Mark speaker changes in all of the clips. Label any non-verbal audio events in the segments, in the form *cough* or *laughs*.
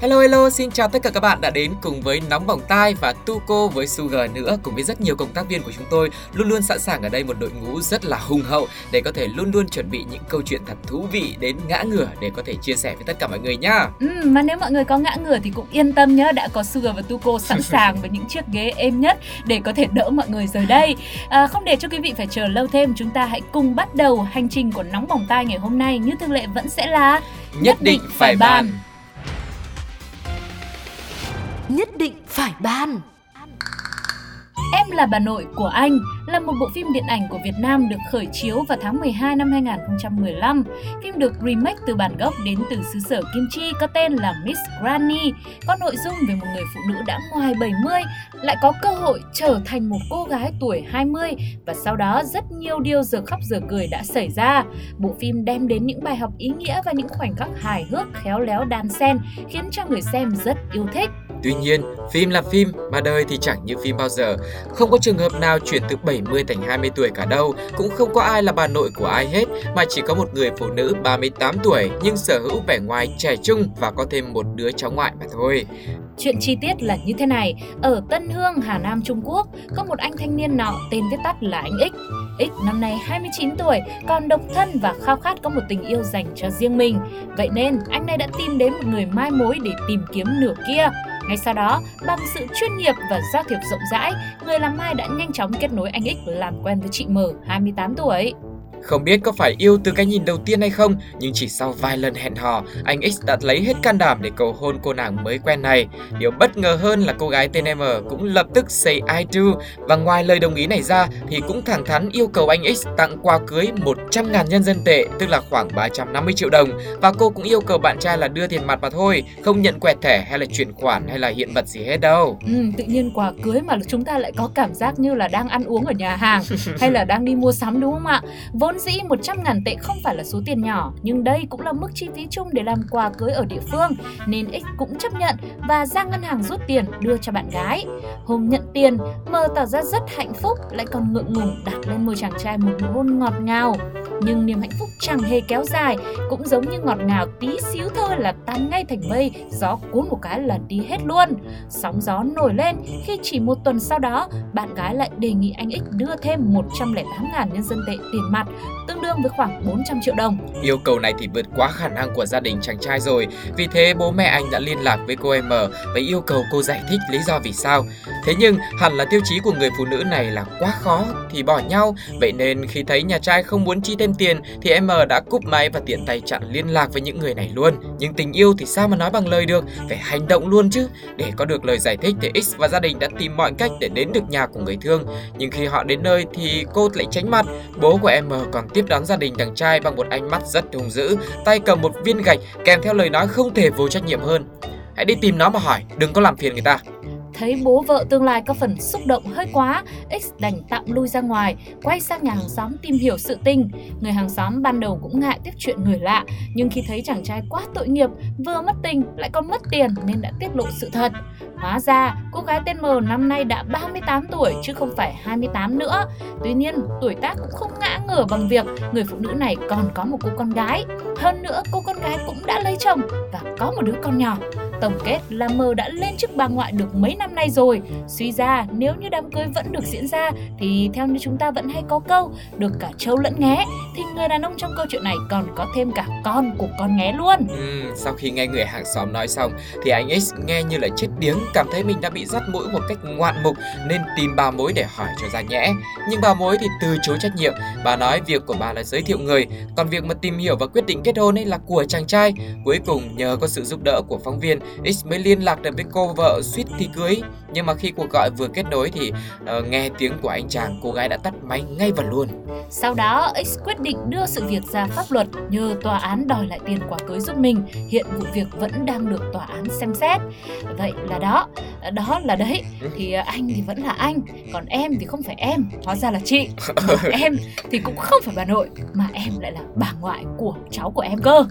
Speaker 1: Hello hello, xin chào tất cả các bạn đã đến cùng với Nóng Bỏng Tai và Tuco với Sugar nữa cùng với rất nhiều cộng tác viên của chúng tôi luôn luôn sẵn sàng ở đây một đội ngũ rất là hùng hậu để có thể luôn luôn chuẩn bị những câu chuyện thật thú vị đến ngã ngửa để có thể chia sẻ với tất cả mọi người nhá.
Speaker 2: Ừ, mà nếu mọi người có ngã ngửa thì cũng yên tâm nhé, đã có Sugar và Tuco sẵn *laughs* sàng với những chiếc ghế êm nhất để có thể đỡ mọi người rời đây. À, không để cho quý vị phải chờ lâu thêm, chúng ta hãy cùng bắt đầu hành trình của Nóng Bỏng Tai ngày hôm nay như thường lệ vẫn sẽ là
Speaker 1: Nhất định phải bàn.
Speaker 3: Nhất định phải ban
Speaker 2: Em là bà nội của anh là một bộ phim điện ảnh của Việt Nam được khởi chiếu vào tháng 12 năm 2015. Phim được remake từ bản gốc đến từ xứ sở Kim Chi có tên là Miss Granny, có nội dung về một người phụ nữ đã ngoài 70 lại có cơ hội trở thành một cô gái tuổi 20 và sau đó rất nhiều điều giờ khóc giờ cười đã xảy ra. Bộ phim đem đến những bài học ý nghĩa và những khoảnh khắc hài hước khéo léo đan xen khiến cho người xem rất yêu thích.
Speaker 1: Tuy nhiên, phim là phim mà đời thì chẳng như phim bao giờ. Không có trường hợp nào chuyển từ 70 thành 20 tuổi cả đâu, cũng không có ai là bà nội của ai hết, mà chỉ có một người phụ nữ 38 tuổi nhưng sở hữu vẻ ngoài trẻ trung và có thêm một đứa cháu ngoại mà thôi.
Speaker 2: Chuyện chi tiết là như thế này, ở Tân Hương, Hà Nam, Trung Quốc, có một anh thanh niên nọ tên viết tắt là anh X. X năm nay 29 tuổi, còn độc thân và khao khát có một tình yêu dành cho riêng mình. Vậy nên, anh này đã tìm đến một người mai mối để tìm kiếm nửa kia. Ngay sau đó, bằng sự chuyên nghiệp và giao thiệp rộng rãi, người làm mai đã nhanh chóng kết nối anh X làm quen với chị M, 28 tuổi.
Speaker 1: Không biết có phải yêu từ cái nhìn đầu tiên hay không, nhưng chỉ sau vài lần hẹn hò, anh X đã lấy hết can đảm để cầu hôn cô nàng mới quen này. Điều bất ngờ hơn là cô gái tên M cũng lập tức say I do và ngoài lời đồng ý này ra thì cũng thẳng thắn yêu cầu anh X tặng quà cưới 100.000 nhân dân tệ, tức là khoảng 350 triệu đồng và cô cũng yêu cầu bạn trai là đưa tiền mặt mà thôi, không nhận quẹt thẻ hay là chuyển khoản hay là hiện vật gì hết đâu.
Speaker 2: Ừ, tự nhiên quà cưới mà chúng ta lại có cảm giác như là đang ăn uống ở nhà hàng *laughs* hay là đang đi mua sắm đúng không ạ? Vốn dĩ 100 ngàn tệ không phải là số tiền nhỏ, nhưng đây cũng là mức chi phí chung để làm quà cưới ở địa phương, nên X cũng chấp nhận và ra ngân hàng rút tiền đưa cho bạn gái. Hôm nhận tiền, Mờ tỏ ra rất hạnh phúc, lại còn ngượng ngùng đặt lên môi chàng trai một nụ hôn ngọt ngào. Nhưng niềm hạnh phúc chẳng hề kéo dài, cũng giống như ngọt ngào tí xíu thôi là tan ngay thành mây, gió cuốn một cái là đi hết luôn. Sóng gió nổi lên khi chỉ một tuần sau đó, bạn gái lại đề nghị anh X đưa thêm 108 ngàn nhân dân tệ tiền mặt tương đương với khoảng 400 triệu đồng.
Speaker 1: Yêu cầu này thì vượt quá khả năng của gia đình chàng trai rồi, vì thế bố mẹ anh đã liên lạc với cô em và yêu cầu cô giải thích lý do vì sao. Thế nhưng hẳn là tiêu chí của người phụ nữ này là quá khó thì bỏ nhau, vậy nên khi thấy nhà trai không muốn chi thêm tiền thì em đã cúp máy và tiện tay chặn liên lạc với những người này luôn. Nhưng tình yêu thì sao mà nói bằng lời được, phải hành động luôn chứ. Để có được lời giải thích thì X và gia đình đã tìm mọi cách để đến được nhà của người thương. Nhưng khi họ đến nơi thì cô lại tránh mặt. Bố của em còn tiếp đón gia đình chàng trai bằng một ánh mắt rất hung dữ, tay cầm một viên gạch kèm theo lời nói không thể vô trách nhiệm hơn. Hãy đi tìm nó mà hỏi, đừng có làm phiền người ta.
Speaker 2: Thấy bố vợ tương lai có phần xúc động hơi quá, X đành tạm lui ra ngoài, quay sang nhà hàng xóm tìm hiểu sự tình. Người hàng xóm ban đầu cũng ngại tiếp chuyện người lạ, nhưng khi thấy chàng trai quá tội nghiệp, vừa mất tình lại còn mất tiền nên đã tiết lộ sự thật. Hóa ra, cô gái tên M năm nay đã 38 tuổi chứ không phải 28 nữa. Tuy nhiên, tuổi tác cũng không ngã ngửa bằng việc người phụ nữ này còn có một cô con gái. Hơn nữa, cô con gái cũng đã lấy chồng và có một đứa con nhỏ. Tổng kết là M đã lên chức bà ngoại được mấy năm nay rồi. Suy ra, nếu như đám cưới vẫn được diễn ra thì theo như chúng ta vẫn hay có câu được cả trâu lẫn nghé thì người đàn ông trong câu chuyện này còn có thêm cả con của con nghé luôn.
Speaker 1: Ừ, sau khi nghe người hàng xóm nói xong thì anh X nghe như là chết điếng, cảm thấy mình đã bị dắt mũi một cách ngoạn mục nên tìm bà mối để hỏi cho ra nhẽ. Nhưng bà mối thì từ chối trách nhiệm, bà nói việc của bà là giới thiệu người, còn việc mà tìm hiểu và quyết định kết hôn ấy là của chàng trai. Cuối cùng nhờ có sự giúp đỡ của phóng viên X mới liên lạc được với cô vợ suýt thì cưới. Nhưng mà khi cuộc gọi vừa kết nối thì uh, nghe tiếng của anh chàng, cô gái đã tắt máy ngay và luôn.
Speaker 2: Sau đó, X quyết định đưa sự việc ra pháp luật nhờ tòa án đòi lại tiền quả cưới giúp mình. Hiện vụ việc vẫn đang được tòa án xem xét. Vậy là đó, đó là đấy. Thì ờ, anh thì vẫn là anh, còn em thì không phải em, hóa ra là chị. *laughs* em thì cũng không phải bà nội, mà em lại là bà ngoại của cháu của em cơ.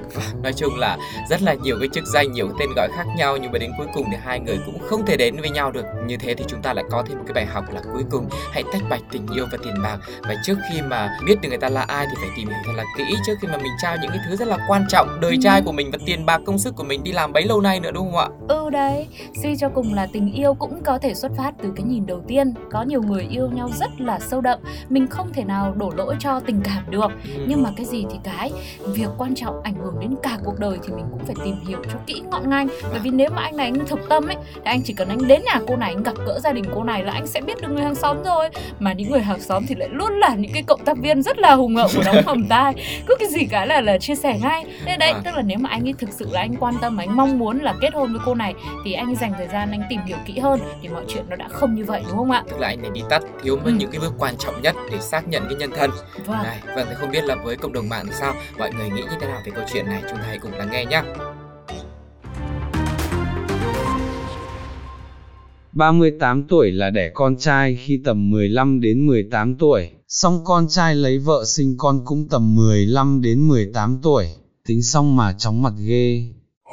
Speaker 1: Nói chung là rất là nhiều cái chức danh, nhiều cái tên gọi khác nhau nhưng mà đến cuối cùng thì hai người cũng không thể đến với nhau được. Như thế thì chúng ta lại có thêm một cái bài học là cuối cùng hãy tách bạch tình yêu và tiền bạc. Và trước khi mà biết được người ta là ai thì phải tìm hiểu thật là kỹ trước khi mà mình trao những cái thứ rất là quan trọng đời ừ. trai của mình và tiền bạc công sức của mình đi làm bấy lâu nay nữa đúng không ạ?
Speaker 2: Ừ đấy, suy cho cùng là tình yêu cũng có thể xuất phát từ cái nhìn đầu tiên. Có nhiều người yêu nhau rất là sâu đậm, mình không thể nào đổ lỗi cho tình cảm được. Ừ. Nhưng mà cái gì thì cái, việc quan trọng ảnh hưởng đến cả cuộc đời thì mình cũng phải tìm hiểu cho kỹ ngọn ngành. Bởi vì nếu mà anh này anh thực tâm ấy, thì anh chỉ cần anh đến nhà cô này, anh gặp gỡ gia đình cô này là anh sẽ biết được người hàng xóm rồi. Mà những người hàng xóm thì lại luôn là những cái cộng tác viên rất là hùng hậu của đóng hầm tai. Cứ cái gì cái là là chia sẻ ngay. Nên đấy à. tức là nếu mà anh ấy thực sự là anh quan tâm anh mong muốn là kết hôn với cô này thì anh dành thời gian anh tìm hiểu kỹ hơn thì mọi chuyện nó đã không như vậy đúng không ạ?
Speaker 1: Tức là anh này đi tắt thiếu mất ừ. những cái bước quan trọng nhất để xác nhận cái nhân thân. Vâng. Này vâng thì không biết là với cộng đồng mạng thì sao? Mọi người nghĩ như thế nào về câu chuyện này? Chúng ta hãy cùng lắng nghe nhé
Speaker 4: 38 tuổi là đẻ con trai khi tầm 15 đến 18 tuổi, xong con trai lấy vợ sinh con cũng tầm 15 đến 18 tuổi, tính xong mà chóng mặt ghê.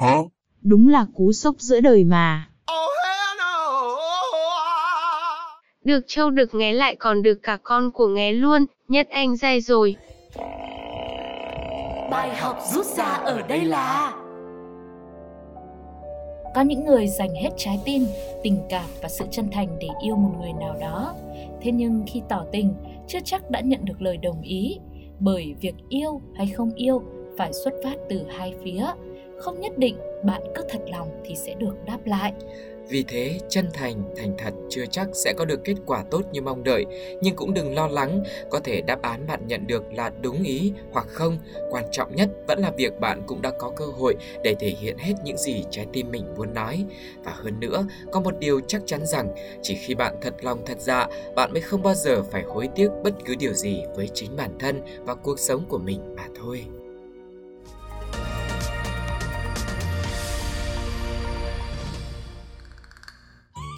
Speaker 5: Hả? Đúng là cú sốc giữa đời mà.
Speaker 6: Được châu được nghé lại còn được cả con của nghé luôn, nhất anh dai rồi.
Speaker 3: Bài học rút ra ở đây là
Speaker 2: có những người dành hết trái tim, tình cảm và sự chân thành để yêu một người nào đó. Thế nhưng khi tỏ tình, chưa chắc đã nhận được lời đồng ý, bởi việc yêu hay không yêu phải xuất phát từ hai phía. Không nhất định bạn cứ thật lòng thì sẽ được đáp lại.
Speaker 1: Vì thế, chân thành, thành thật chưa chắc sẽ có được kết quả tốt như mong đợi, nhưng cũng đừng lo lắng, có thể đáp án bạn nhận được là đúng ý hoặc không. Quan trọng nhất vẫn là việc bạn cũng đã có cơ hội để thể hiện hết những gì trái tim mình muốn nói. Và hơn nữa, có một điều chắc chắn rằng, chỉ khi bạn thật lòng thật dạ, bạn mới không bao giờ phải hối tiếc bất cứ điều gì với chính bản thân và cuộc sống của mình mà thôi.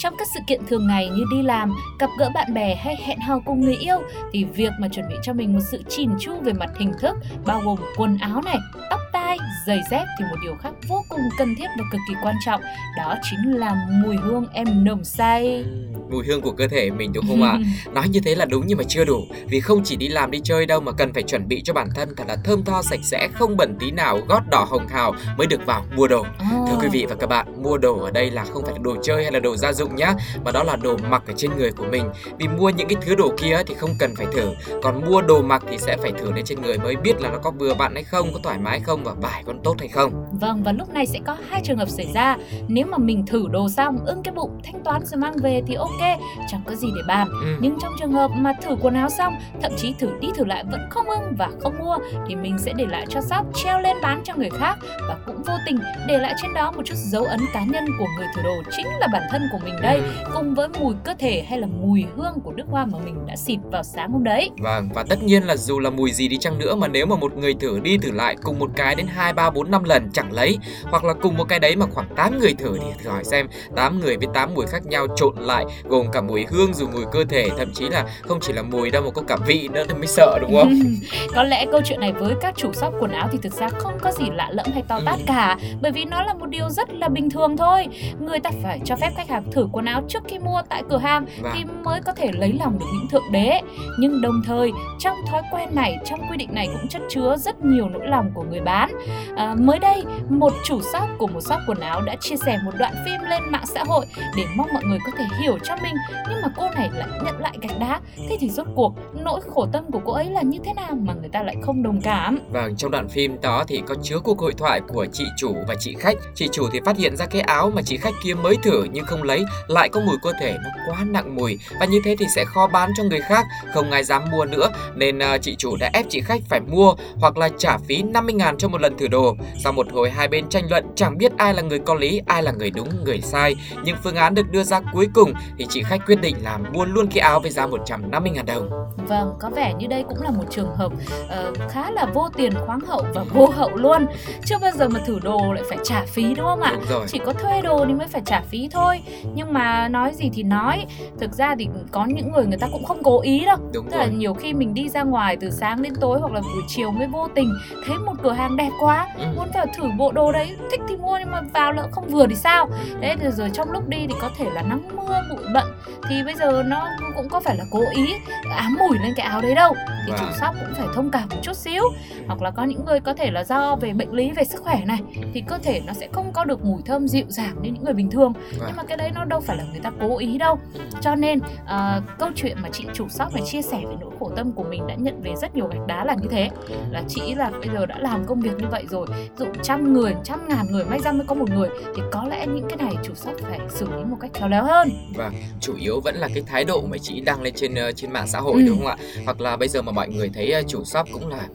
Speaker 2: Trong các sự kiện thường ngày như đi làm, gặp gỡ bạn bè hay hẹn hò cùng người yêu thì việc mà chuẩn bị cho mình một sự chỉn chu về mặt hình thức bao gồm quần áo này, tóc tai, giày dép thì một điều khác vô cùng cần thiết và cực kỳ quan trọng đó chính là mùi hương em nồng say
Speaker 1: mùi hương của cơ thể mình đúng không ạ? À? *laughs* Nói như thế là đúng nhưng mà chưa đủ Vì không chỉ đi làm đi chơi đâu mà cần phải chuẩn bị cho bản thân thật là thơm tho sạch sẽ Không bẩn tí nào, gót đỏ hồng hào mới được vào mua đồ. Thưa quý vị và các bạn, mua đồ ở đây là không phải là đồ chơi hay là đồ gia dụng nhá. Mà đó là đồ mặc ở trên người của mình. Vì mua những cái thứ đồ kia thì không cần phải thử. Còn mua đồ mặc thì sẽ phải thử lên trên người mới biết là nó có vừa bạn hay không, có thoải mái không và vải con tốt hay không.
Speaker 2: Vâng và lúc này sẽ có hai trường hợp xảy ra. Nếu mà mình thử đồ xong, ưng cái bụng, thanh toán rồi mang về thì ok chẳng có gì để bàn. Ừ. nhưng trong trường hợp mà thử quần áo xong thậm chí thử đi thử lại vẫn không ưng và không mua thì mình sẽ để lại cho shop treo lên bán cho người khác và cũng vô tình để lại trên đó một chút dấu ấn cá nhân của người thử đồ chính là bản thân của mình đây ừ. cùng với mùi cơ thể hay là mùi hương của nước hoa mà mình đã xịt vào sáng hôm đấy
Speaker 1: vâng và tất nhiên là dù là mùi gì đi chăng nữa mà nếu mà một người thử đi thử lại cùng một cái đến hai ba bốn năm lần chẳng lấy hoặc là cùng một cái đấy mà khoảng 8 người thử thì thử hỏi xem 8 người với 8 mùi khác nhau trộn lại gồm cả mùi hương dù mùi cơ thể thậm chí là không chỉ là mùi đâu mà có cả vị nữa thì mới sợ đúng không *laughs*
Speaker 2: có lẽ câu chuyện này với các chủ shop quần áo thì thực ra không có gì lạ lẫm hay to tát ừ. cả bởi vì nó là một điều rất là bình thường thôi người ta phải cho phép khách hàng thử quần áo trước khi mua tại cửa hàng vâng. thì mới có thể lấy lòng được những thượng đế. Nhưng đồng thời trong thói quen này trong quy định này cũng chất chứa rất nhiều nỗi lòng của người bán. À, mới đây một chủ shop của một shop quần áo đã chia sẻ một đoạn phim lên mạng xã hội để mong mọi người có thể hiểu cho mình. Nhưng mà cô này lại nhận lại gạch đá. Thế thì rốt cuộc nỗi khổ tâm của cô ấy là như thế nào mà người ta lại không đồng cảm?
Speaker 1: Vâng trong đoạn phim đó thì có chứa cuộc hội thoại của chị chủ và chị khách. Chị chủ thì phát hiện ra cái áo mà chị khách kia mới thử nhưng không lấy lại có mùi cơ thể nó quá nặng mùi và như thế thì sẽ khó bán cho người khác, không ai dám mua nữa nên uh, chị chủ đã ép chị khách phải mua hoặc là trả phí 50 ngàn cho một lần thử đồ. Sau một hồi hai bên tranh luận chẳng biết ai là người có lý, ai là người đúng, người sai, nhưng phương án được đưa ra cuối cùng thì chị khách quyết định là mua luôn cái áo với giá 150 ngàn đồng.
Speaker 2: Vâng, có vẻ như đây cũng là một trường hợp uh, khá là vô tiền khoáng hậu và vô hậu luôn. Chưa bao giờ mà thử đồ lại phải trả phí đúng không ạ?
Speaker 1: Đúng rồi.
Speaker 2: Chỉ có thuê đồ thì mới phải trả phí thôi. Nhưng mà nói gì thì nói, thực ra thì có những người người ta cũng không cố ý đâu.
Speaker 1: Đúng
Speaker 2: Tức là
Speaker 1: rồi.
Speaker 2: nhiều khi mình đi ra ngoài từ sáng đến tối hoặc là buổi chiều mới vô tình thấy một cửa hàng đẹp quá,
Speaker 1: Ừ.
Speaker 2: muốn vào thử bộ đồ đấy, thích thì mua nhưng mà vào lỡ không vừa thì sao? Đấy rồi, rồi trong lúc đi thì có thể là nắng mưa bụi bận thì bây giờ nó cũng có phải là cố ý ám mùi lên cái áo đấy đâu. Thì chủ
Speaker 1: Vâng.
Speaker 2: shop cũng phải thông cảm một chút xíu. Hoặc là có những người có thể là do về bệnh lý về sức khỏe này thì cơ thể nó sẽ không có được mùi thơm dịu dàng như những người bình thường.
Speaker 1: Vâng.
Speaker 2: nhưng mà cái đấy nó đâu phải là người ta cố ý đâu. Cho nên ờ, câu chuyện mà chị chủ shop này chia sẻ về nỗi khổ tâm của mình đã nhận về rất nhiều gạch đá là như thế. Là chị là bây giờ đã làm công việc như vậy rồi dụ trăm người trăm ngàn người may ra mới có một người thì có lẽ những cái này chủ shop phải xử lý một cách khéo léo hơn.
Speaker 1: Vâng, chủ yếu vẫn là cái thái độ mà chị đăng lên trên ờ, trên mạng xã hội
Speaker 2: Ừ.
Speaker 1: đúng không ạ? Hoặc là bây giờ mà mọi người thấy ờ, chủ shop cũng là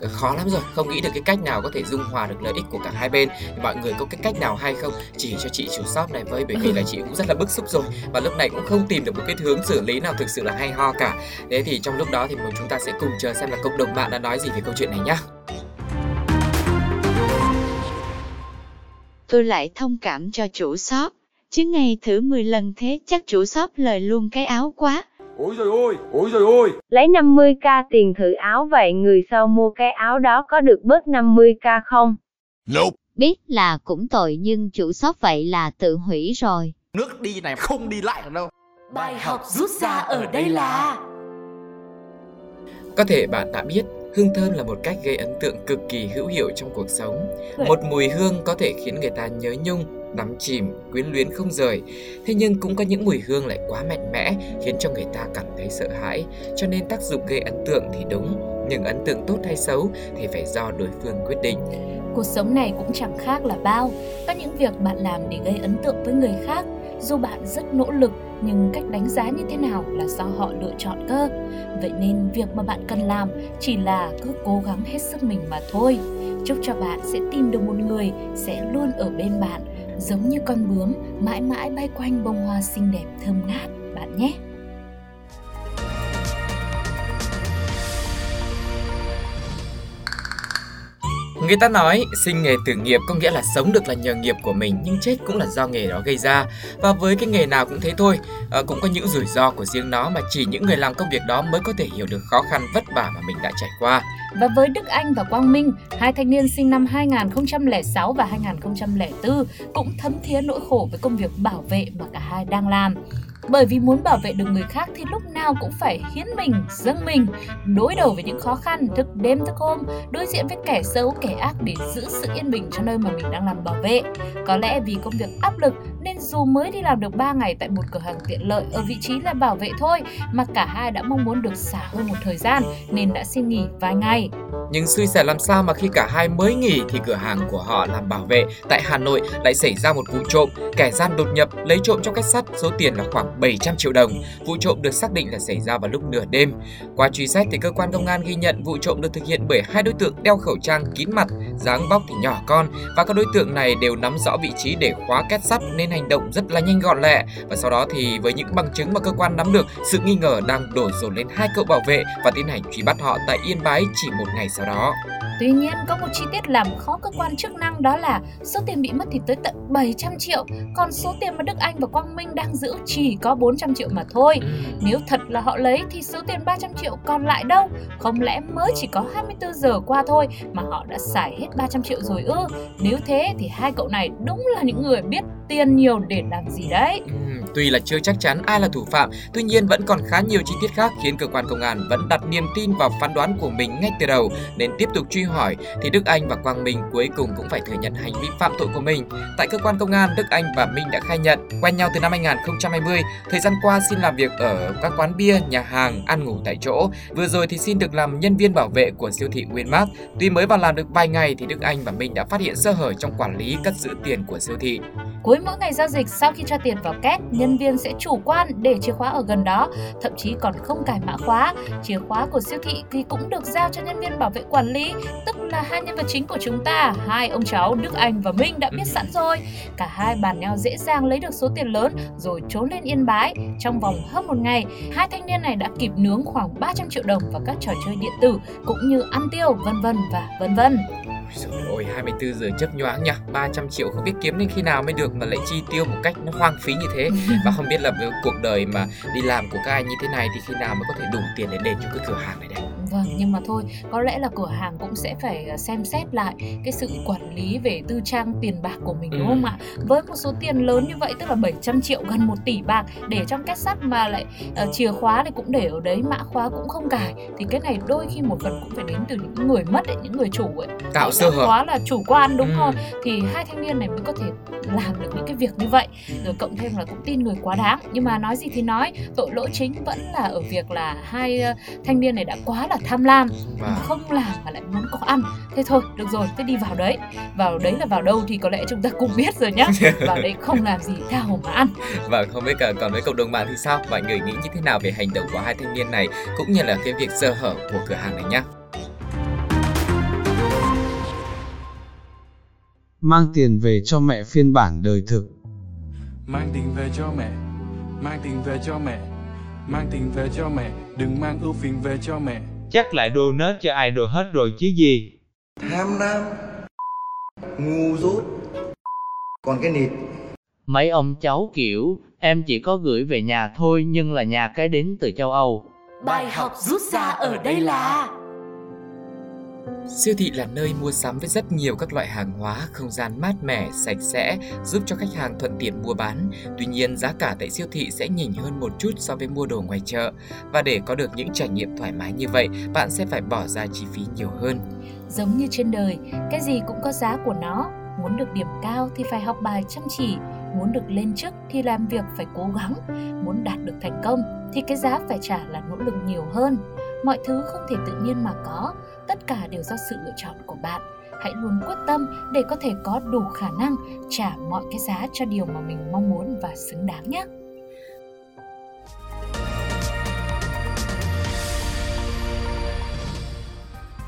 Speaker 1: ờ, khó lắm rồi, không nghĩ được cái cách nào có thể dung hòa được lợi ích của cả hai bên. Mọi người có cái cách nào hay không? Chỉ cho chị chủ shop này với bởi vì là chị cũng rất là bức xúc rồi và lúc này cũng không tìm được một cái hướng xử lý nào thực sự là hay ho cả. Thế thì trong lúc đó thì chúng ta sẽ cùng chờ xem là cộng đồng mạng đã nói gì về câu chuyện này nhá.
Speaker 5: Tôi lại thông cảm cho chủ shop. Chứ ngày thử 10 lần thế chắc chủ shop lời luôn cái áo quá.
Speaker 7: Ôi rồi ôi, ôi rồi ôi.
Speaker 6: Lấy 50k tiền thử áo vậy người sau mua cái áo đó có được bớt 50k không?
Speaker 3: Biết là cũng tội nhưng chủ shop vậy là tự hủy rồi.
Speaker 7: Nước đi này không đi lại được đâu.
Speaker 3: Bài học rút ra ở đây là
Speaker 1: Có thể bạn đã biết, hương thơm là một cách gây ấn tượng cực kỳ hữu hiệu trong cuộc sống. Một mùi hương có thể khiến người ta nhớ nhung, đắm chìm, quyến luyến không rời. Thế nhưng cũng có những mùi hương lại quá mạnh mẽ, khiến cho người ta cảm thấy sợ hãi. Cho nên tác dụng gây ấn tượng thì đúng, nhưng ấn tượng tốt hay xấu thì phải do đối phương quyết định.
Speaker 2: Cuộc sống này cũng chẳng khác là bao. Có những việc bạn làm để gây ấn tượng với người khác, dù bạn rất nỗ lực nhưng cách đánh giá như thế nào là do họ lựa chọn cơ. Vậy nên việc mà bạn cần làm chỉ là cứ cố gắng hết sức mình mà thôi. Chúc cho bạn sẽ tìm được một người sẽ luôn ở bên bạn, giống như con bướm mãi mãi bay quanh bông hoa xinh đẹp thơm ngát bạn nhé.
Speaker 1: Người ta nói sinh nghề tử nghiệp có nghĩa là sống được là nhờ nghiệp của mình nhưng chết cũng là do nghề đó gây ra. Và với cái nghề nào cũng thế thôi, à, cũng có những rủi ro của riêng nó mà chỉ những người làm công việc đó mới có thể hiểu được khó khăn vất vả mà mình đã trải qua.
Speaker 2: Và với Đức Anh và Quang Minh, hai thanh niên sinh năm 2006 và 2004 cũng thấm thía nỗi khổ với công việc bảo vệ mà cả hai đang làm. Bởi vì muốn bảo vệ được người khác thì lúc nào cũng phải hiến mình, dâng mình, đối đầu với những khó khăn, thức đêm thức hôm, đối diện với kẻ xấu, kẻ ác để giữ sự yên bình cho nơi mà mình đang làm bảo vệ. Có lẽ vì công việc áp lực nên dù mới đi làm được 3 ngày tại một cửa hàng tiện lợi ở vị trí là bảo vệ thôi mà cả hai đã mong muốn được xả hơi một thời gian nên đã xin nghỉ vài ngày.
Speaker 1: Nhưng xui xẻo làm sao mà khi cả hai mới nghỉ thì cửa hàng của họ làm bảo vệ tại Hà Nội lại xảy ra một vụ trộm. Kẻ gian đột nhập lấy trộm trong kết sắt số tiền là khoảng 700 triệu đồng. Vụ trộm được xác định là xảy ra vào lúc nửa đêm. Qua truy xét thì cơ quan công an ghi nhận vụ trộm được thực hiện bởi hai đối tượng đeo khẩu trang kín mặt, dáng vóc thì nhỏ con và các đối tượng này đều nắm rõ vị trí để khóa két sắt nên hành động rất là nhanh gọn lẹ. Và sau đó thì với những bằng chứng mà cơ quan nắm được, sự nghi ngờ đang đổ dồn lên hai cậu bảo vệ và tiến hành truy bắt họ tại Yên Bái chỉ một ngày sau đó.
Speaker 2: Tuy nhiên, có một chi tiết làm khó cơ quan chức năng đó là số tiền bị mất thì tới tận 700 triệu, còn số tiền mà Đức Anh và Quang Minh đang giữ chỉ có 400 triệu mà thôi. Nếu thật là họ lấy thì số tiền 300 triệu còn lại đâu? Không lẽ mới chỉ có 24 giờ qua thôi mà họ đã xài hết 300 triệu rồi ư? Nếu thế thì hai cậu này đúng là những người biết tiền nhiều để làm gì đấy.
Speaker 1: Tuy là chưa chắc chắn ai là thủ phạm, tuy nhiên vẫn còn khá nhiều chi tiết khác khiến cơ quan công an vẫn đặt niềm tin vào phán đoán của mình ngay từ đầu nên tiếp tục truy hỏi thì Đức Anh và Quang Minh cuối cùng cũng phải thừa nhận hành vi phạm tội của mình. Tại cơ quan công an, Đức Anh và Minh đã khai nhận quen nhau từ năm 2020, thời gian qua xin làm việc ở các quán bia, nhà hàng, ăn ngủ tại chỗ. Vừa rồi thì xin được làm nhân viên bảo vệ của siêu thị Winmart. Tuy mới vào làm được vài ngày thì Đức Anh và Minh đã phát hiện sơ hở trong quản lý cất giữ tiền của siêu thị.
Speaker 2: Cuối mỗi ngày giao dịch sau khi cho tiền vào két, nhân viên sẽ chủ quan để chìa khóa ở gần đó, thậm chí còn không cài mã khóa. Chìa khóa của siêu thị thì cũng được giao cho nhân viên bảo vệ quản lý, tức là hai nhân vật chính của chúng ta, hai ông cháu Đức Anh và Minh đã biết sẵn rồi. Cả hai bàn nhau dễ dàng lấy được số tiền lớn rồi trốn lên Yên Bái. Trong vòng hơn một ngày, hai thanh niên này đã kịp nướng khoảng 300 triệu đồng vào các trò chơi điện tử cũng như ăn tiêu, vân vân và vân vân.
Speaker 1: Trời ơi, 24 giờ chớp nhoáng nhỉ 300 triệu không biết kiếm đến khi nào mới được mà lại chi tiêu một cách nó hoang phí như thế. *laughs* Và không biết là cuộc đời mà đi làm của các anh như thế này thì khi nào mới có thể đủ tiền để đền cho cái cửa hàng này đây
Speaker 2: Vâng, nhưng mà thôi, có lẽ là cửa hàng cũng sẽ phải à, xem xét lại cái sự quản lý về tư trang tiền bạc của mình đúng
Speaker 1: Ừ.
Speaker 2: không ạ? Với một số tiền lớn như vậy tức là 700 triệu gần 1 tỷ bạc để trong két sắt mà lại ờ, chìa khóa thì cũng để ở đấy, mã khóa cũng không cài thì cái này đôi khi một phần cũng phải đến từ những người mất ấy, những người chủ ấy.
Speaker 1: Tạo sơ hở
Speaker 2: quá là chủ quan đúng
Speaker 1: Ừ.
Speaker 2: rồi thì hai thanh niên này mới có thể làm được những cái việc như vậy rồi cộng thêm là cũng tin người quá đáng nhưng mà nói gì thì nói tội lỗi chính vẫn là ở việc là hai ờ, thanh niên này đã quá là tham lam
Speaker 1: và
Speaker 2: không làm mà lại muốn có ăn. Thế thôi được rồi thế đi vào đấy. Vào đấy là vào đâu thì có lẽ chúng ta cũng biết rồi nhá. *laughs* Vào đấy không làm gì tha hồ mà ăn.
Speaker 1: Và không biết cả còn với cộng đồng mạng thì sao? Mọi người nghĩ như thế nào về hành động của hai thanh niên này cũng như là cái việc sơ hở của cửa hàng này nhá?
Speaker 4: Mang tiền về cho mẹ phiên bản đời thực.
Speaker 8: Mang tiền về cho mẹ. Mang tiền về cho mẹ. Mang tiền về cho mẹ. Đừng mang ưu phiền về cho mẹ
Speaker 9: Chắc lại donate cho idol hết rồi chứ gì.
Speaker 10: tham lam ngu dốt còn cái nịt
Speaker 11: Mấy ông cháu kiểu, em chỉ có gửi về nhà thôi nhưng là nhà cái đến từ châu Âu.
Speaker 3: Bài học rút ra ở đây là
Speaker 1: Siêu thị là nơi mua sắm với rất nhiều các loại hàng hóa, không gian mát mẻ, sạch sẽ, giúp cho khách hàng thuận tiện mua bán. Tuy nhiên, giá cả tại siêu thị sẽ nhỉnh hơn một chút so với mua đồ ngoài chợ. Và để có được những trải nghiệm thoải mái như vậy, bạn sẽ phải bỏ ra chi phí nhiều hơn.
Speaker 2: giống như trên đời cái gì cũng có giá của nó muốn được điểm cao thì phải học bài chăm chỉ muốn được lên chức thì làm việc phải cố gắng muốn đạt được thành công thì cái giá phải trả là nỗ lực nhiều hơn mọi thứ không thể tự nhiên mà có tất cả đều do sự lựa chọn của bạn. Hãy luôn quyết tâm để có thể có đủ khả năng trả mọi cái giá cho điều mà mình mong muốn và xứng đáng nhé.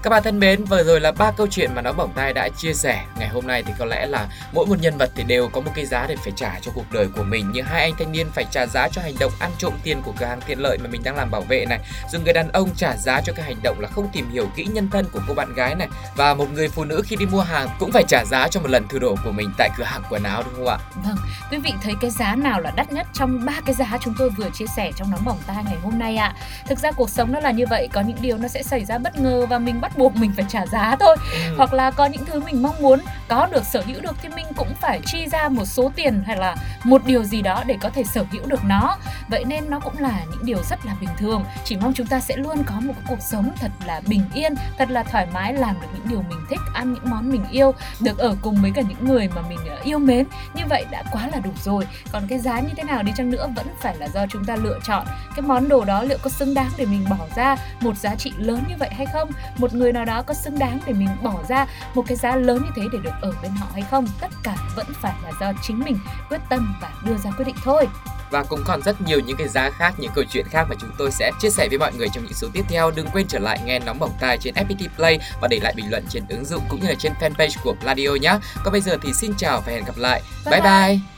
Speaker 1: Các bạn thân mến, vừa rồi là ba câu chuyện mà nó bỏng tai đã chia sẻ. Ngày hôm nay thì có lẽ là mỗi một nhân vật thì đều có một cái giá để phải trả cho cuộc đời của mình. Như hai anh thanh niên phải trả giá cho hành động ăn trộm tiền của cửa hàng tiện lợi mà mình đang làm bảo vệ này. Rồi người đàn ông trả giá cho cái hành động là không tìm hiểu kỹ nhân thân của cô bạn gái này. Và một người phụ nữ khi đi mua hàng cũng phải trả giá cho một lần thử đổ của mình tại cửa hàng quần áo đúng không ạ?
Speaker 2: Vâng, quý vị thấy cái giá nào là đắt nhất trong ba cái giá chúng tôi vừa chia sẻ trong nóng bỏng tai ngày hôm nay ạ? Thực ra cuộc sống nó là như vậy, có những điều nó sẽ xảy ra bất ngờ và mình bắt buộc mình phải trả giá thôi.
Speaker 1: Ừ.
Speaker 2: Hoặc là có những thứ mình mong muốn có được sở hữu được thì mình cũng phải chi ra một số tiền hay là một điều gì đó để có thể sở hữu được nó. Vậy nên nó cũng là những điều rất là bình thường. Chỉ mong chúng ta sẽ luôn có một cuộc sống thật là bình yên, thật là thoải mái làm được những điều mình thích, ăn những món mình yêu, được ở cùng với cả những người mà mình ờ, yêu mến. Như vậy đã quá là đủ rồi. Còn cái giá như thế nào đi chăng nữa vẫn phải là do chúng ta lựa chọn cái món đồ đó liệu có xứng đáng để mình bỏ ra một giá trị lớn như vậy hay không? Một người nào đó có xứng đáng để mình bỏ ra một cái giá lớn như thế để được ở bên họ hay không? Tất cả vẫn phải là do chính mình quyết tâm và đưa ra quyết định thôi.
Speaker 1: Và cũng còn rất nhiều những cái giá khác, những câu chuyện khác mà chúng tôi sẽ chia sẻ với mọi người trong những số tiếp theo. Đừng quên trở lại nghe nóng bỏng tai trên FPT Play và để lại bình luận trên ứng dụng cũng như là trên fanpage của Pladio nhé. Còn bây giờ thì xin chào và hẹn gặp lại.
Speaker 2: Bye
Speaker 1: bye.
Speaker 2: bye.
Speaker 1: bye.